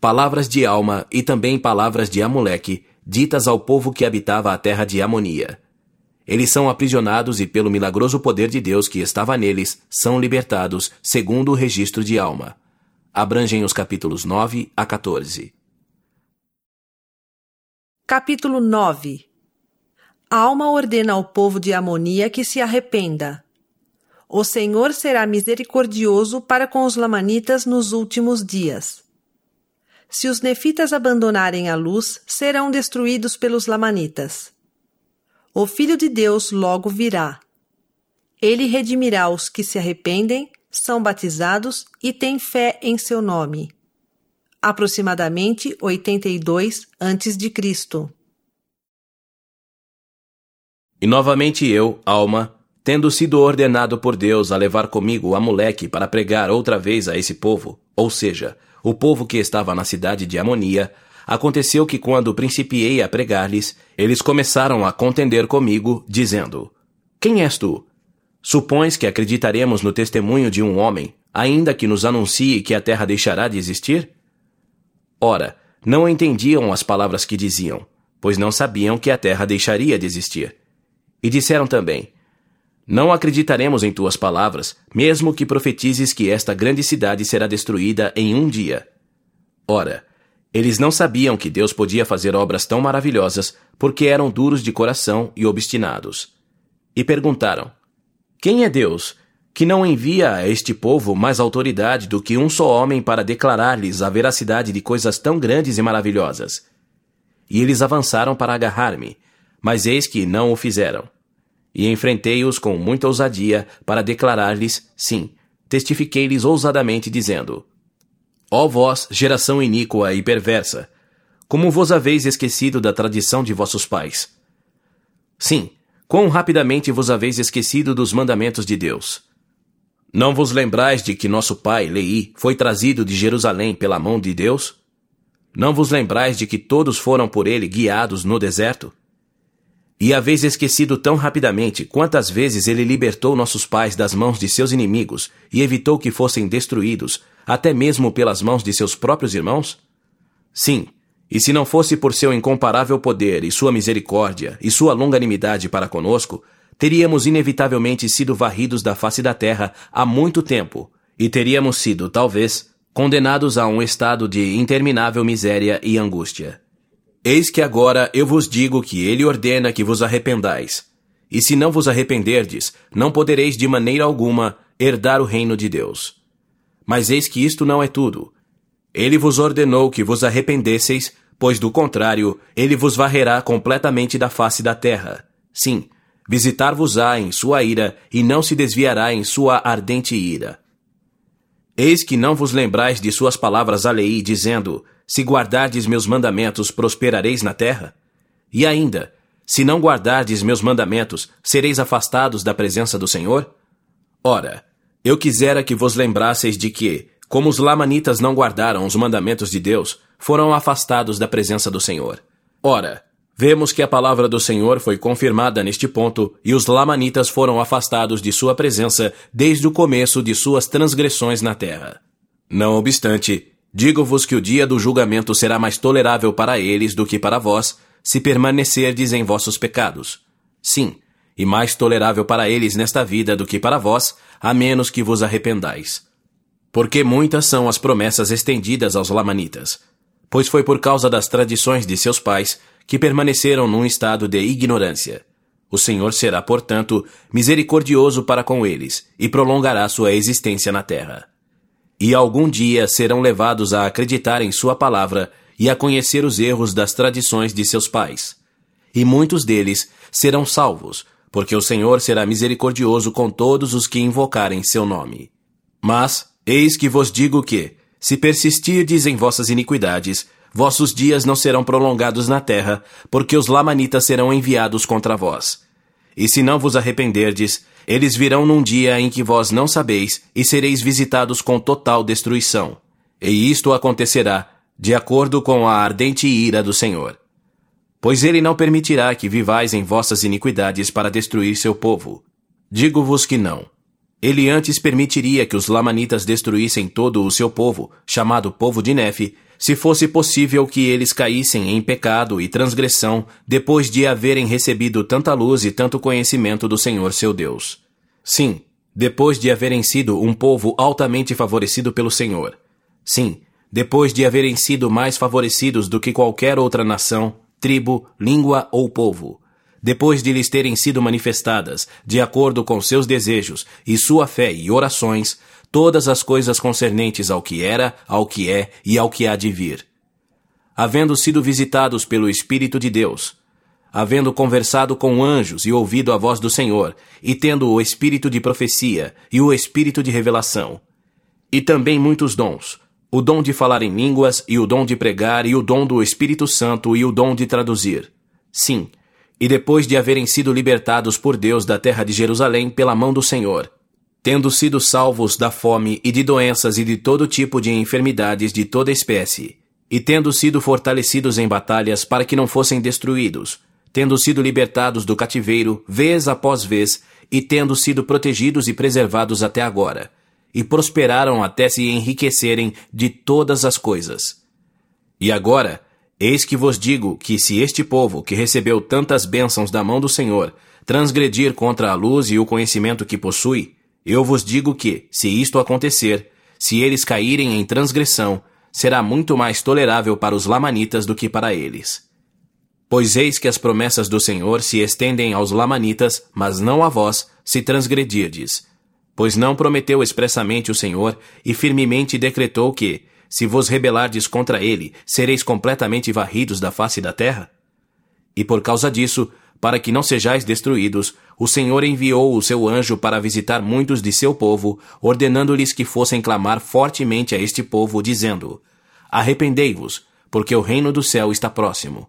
palavras de alma e também palavras de Amuleque, ditas ao povo que habitava a terra de Amonia. Eles são aprisionados e, pelo milagroso poder de Deus que estava neles, são libertados, segundo o registro de alma. Abrangem os capítulos 9 a 14. Capítulo 9 Alma ordena ao povo de Amonia que se arrependa. O Senhor será misericordioso para com os Lamanitas nos últimos dias. Se os nefitas abandonarem a luz, serão destruídos pelos Lamanitas. O Filho de Deus logo virá. Ele redimirá os que se arrependem, são batizados e têm fé em seu nome. Aproximadamente 82 a.C. E novamente eu, Alma, tendo sido ordenado por Deus a levar comigo a moleque para pregar outra vez a esse povo, ou seja, o povo que estava na cidade de Amonia, Aconteceu que quando principiei a pregar-lhes, eles começaram a contender comigo, dizendo: Quem és tu? Supões que acreditaremos no testemunho de um homem, ainda que nos anuncie que a terra deixará de existir? Ora, não entendiam as palavras que diziam, pois não sabiam que a terra deixaria de existir. E disseram também: Não acreditaremos em tuas palavras, mesmo que profetizes que esta grande cidade será destruída em um dia. Ora, eles não sabiam que Deus podia fazer obras tão maravilhosas porque eram duros de coração e obstinados. E perguntaram: Quem é Deus que não envia a este povo mais autoridade do que um só homem para declarar-lhes a veracidade de coisas tão grandes e maravilhosas? E eles avançaram para agarrar-me, mas eis que não o fizeram. E enfrentei-os com muita ousadia para declarar-lhes, sim, testifiquei-lhes ousadamente, dizendo: Ó vós, geração iníqua e perversa, como vos haveis esquecido da tradição de vossos pais? Sim, quão rapidamente vos haveis esquecido dos mandamentos de Deus. Não vos lembrais de que nosso pai, Lei, foi trazido de Jerusalém pela mão de Deus? Não vos lembrais de que todos foram por ele guiados no deserto? E haveis esquecido tão rapidamente quantas vezes ele libertou nossos pais das mãos de seus inimigos e evitou que fossem destruídos, até mesmo pelas mãos de seus próprios irmãos? Sim, e se não fosse por seu incomparável poder e sua misericórdia e sua longanimidade para conosco, teríamos inevitavelmente sido varridos da face da terra há muito tempo, e teríamos sido, talvez, condenados a um estado de interminável miséria e angústia. Eis que agora eu vos digo que ele ordena que vos arrependais. E se não vos arrependerdes, não podereis de maneira alguma herdar o reino de Deus. Mas eis que isto não é tudo. Ele vos ordenou que vos arrependesseis, pois do contrário, ele vos varrerá completamente da face da terra. Sim, visitar-vos-á em sua ira e não se desviará em sua ardente ira. Eis que não vos lembrais de suas palavras a lei, dizendo: se guardardes meus mandamentos, prosperareis na terra? E ainda, se não guardardes meus mandamentos, sereis afastados da presença do Senhor? Ora, eu quisera que vos lembrasseis de que, como os lamanitas não guardaram os mandamentos de Deus, foram afastados da presença do Senhor. Ora, vemos que a palavra do Senhor foi confirmada neste ponto e os lamanitas foram afastados de sua presença desde o começo de suas transgressões na terra. Não obstante, Digo-vos que o dia do julgamento será mais tolerável para eles do que para vós, se permanecerdes em vossos pecados. Sim, e mais tolerável para eles nesta vida do que para vós, a menos que vos arrependais. Porque muitas são as promessas estendidas aos Lamanitas, pois foi por causa das tradições de seus pais que permaneceram num estado de ignorância. O Senhor será, portanto, misericordioso para com eles e prolongará sua existência na terra e algum dia serão levados a acreditar em Sua palavra e a conhecer os erros das tradições de seus pais. E muitos deles serão salvos, porque o Senhor será misericordioso com todos os que invocarem seu nome. Mas, eis que vos digo que, se persistirdes em vossas iniquidades, vossos dias não serão prolongados na terra, porque os Lamanitas serão enviados contra vós. E se não vos arrependerdes, eles virão num dia em que vós não sabeis, e sereis visitados com total destruição. E isto acontecerá, de acordo com a ardente ira do Senhor. Pois ele não permitirá que vivais em vossas iniquidades para destruir seu povo. Digo-vos que não. Ele antes permitiria que os Lamanitas destruíssem todo o seu povo, chamado povo de Nefe, se fosse possível que eles caíssem em pecado e transgressão depois de haverem recebido tanta luz e tanto conhecimento do Senhor seu Deus. Sim, depois de haverem sido um povo altamente favorecido pelo Senhor. Sim, depois de haverem sido mais favorecidos do que qualquer outra nação, tribo, língua ou povo. Depois de lhes terem sido manifestadas, de acordo com seus desejos e sua fé e orações, todas as coisas concernentes ao que era, ao que é e ao que há de vir. Havendo sido visitados pelo Espírito de Deus, havendo conversado com anjos e ouvido a voz do Senhor, e tendo o espírito de profecia e o espírito de revelação, e também muitos dons, o dom de falar em línguas, e o dom de pregar, e o dom do Espírito Santo, e o dom de traduzir. Sim, e depois de haverem sido libertados por Deus da terra de Jerusalém pela mão do Senhor, tendo sido salvos da fome e de doenças e de todo tipo de enfermidades de toda espécie, e tendo sido fortalecidos em batalhas para que não fossem destruídos, tendo sido libertados do cativeiro vez após vez, e tendo sido protegidos e preservados até agora e prosperaram até se enriquecerem de todas as coisas. E agora, eis que vos digo que se este povo, que recebeu tantas bênçãos da mão do Senhor, transgredir contra a luz e o conhecimento que possui, eu vos digo que, se isto acontecer, se eles caírem em transgressão, será muito mais tolerável para os Lamanitas do que para eles. Pois eis que as promessas do Senhor se estendem aos Lamanitas, mas não a vós, se transgredirdes Pois não prometeu expressamente o Senhor e firmemente decretou que, se vos rebelardes contra ele, sereis completamente varridos da face da terra? E por causa disso, para que não sejais destruídos, o Senhor enviou o seu anjo para visitar muitos de seu povo, ordenando-lhes que fossem clamar fortemente a este povo, dizendo: Arrependei-vos, porque o reino do céu está próximo.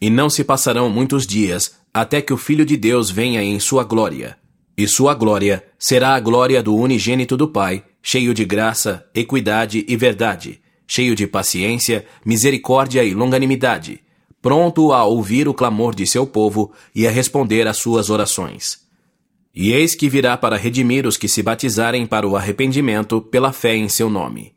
E não se passarão muitos dias até que o Filho de Deus venha em sua glória. E sua glória será a glória do unigênito do Pai, cheio de graça, equidade e verdade, cheio de paciência, misericórdia e longanimidade, pronto a ouvir o clamor de seu povo e a responder às suas orações. E eis que virá para redimir os que se batizarem para o arrependimento pela fé em seu nome.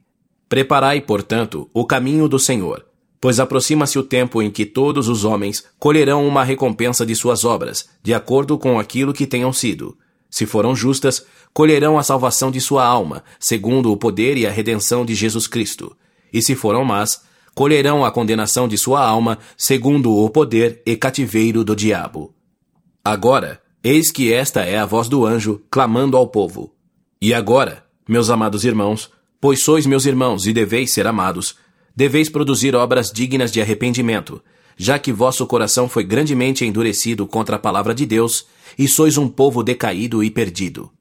Preparai, portanto, o caminho do Senhor, pois aproxima-se o tempo em que todos os homens colherão uma recompensa de suas obras, de acordo com aquilo que tenham sido se foram justas, colherão a salvação de sua alma, segundo o poder e a redenção de Jesus Cristo. E se foram más, colherão a condenação de sua alma, segundo o poder e cativeiro do diabo. Agora, eis que esta é a voz do anjo clamando ao povo. E agora, meus amados irmãos, pois sois meus irmãos e deveis ser amados, deveis produzir obras dignas de arrependimento, já que vosso coração foi grandemente endurecido contra a palavra de Deus, e sois um povo decaído e perdido.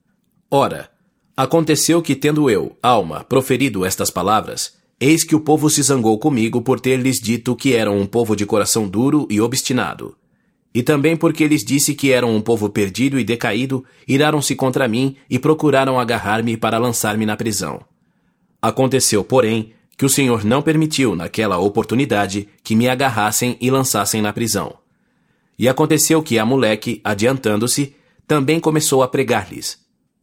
Ora, aconteceu que, tendo eu, alma, proferido estas palavras, eis que o povo se zangou comigo por ter lhes dito que eram um povo de coração duro e obstinado. E também porque lhes disse que eram um povo perdido e decaído, iraram-se contra mim e procuraram agarrar-me para lançar-me na prisão. Aconteceu, porém, que o Senhor não permitiu, naquela oportunidade, que me agarrassem e lançassem na prisão. E aconteceu que Amuleque, adiantando-se, também começou a pregar-lhes.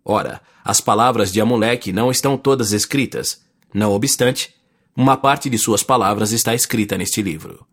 Ora, as palavras de Amuleque não estão todas escritas, não obstante, uma parte de suas palavras está escrita neste livro.